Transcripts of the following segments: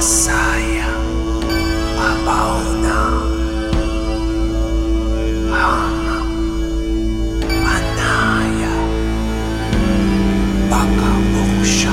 Masaya Apauna Hama Manaya Bakabusha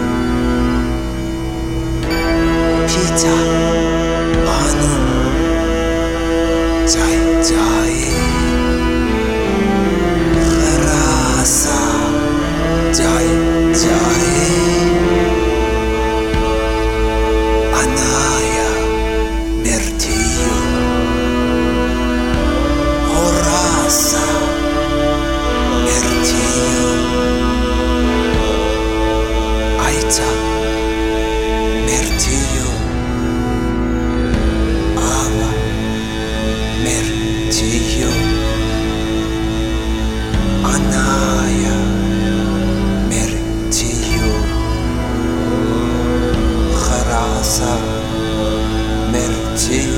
птица, а ну, зай, зай. casa, merchí.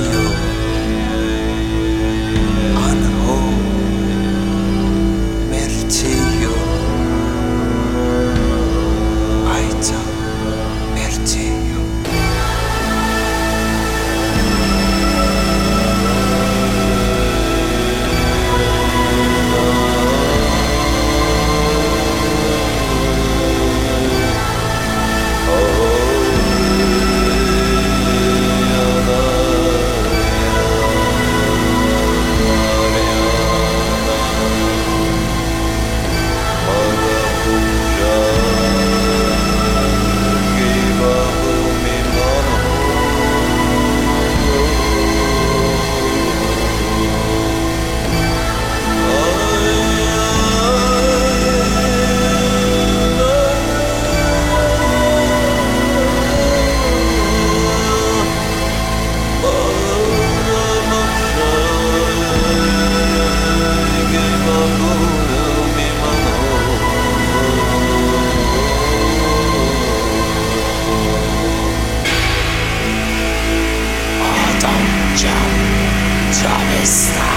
John Thomas.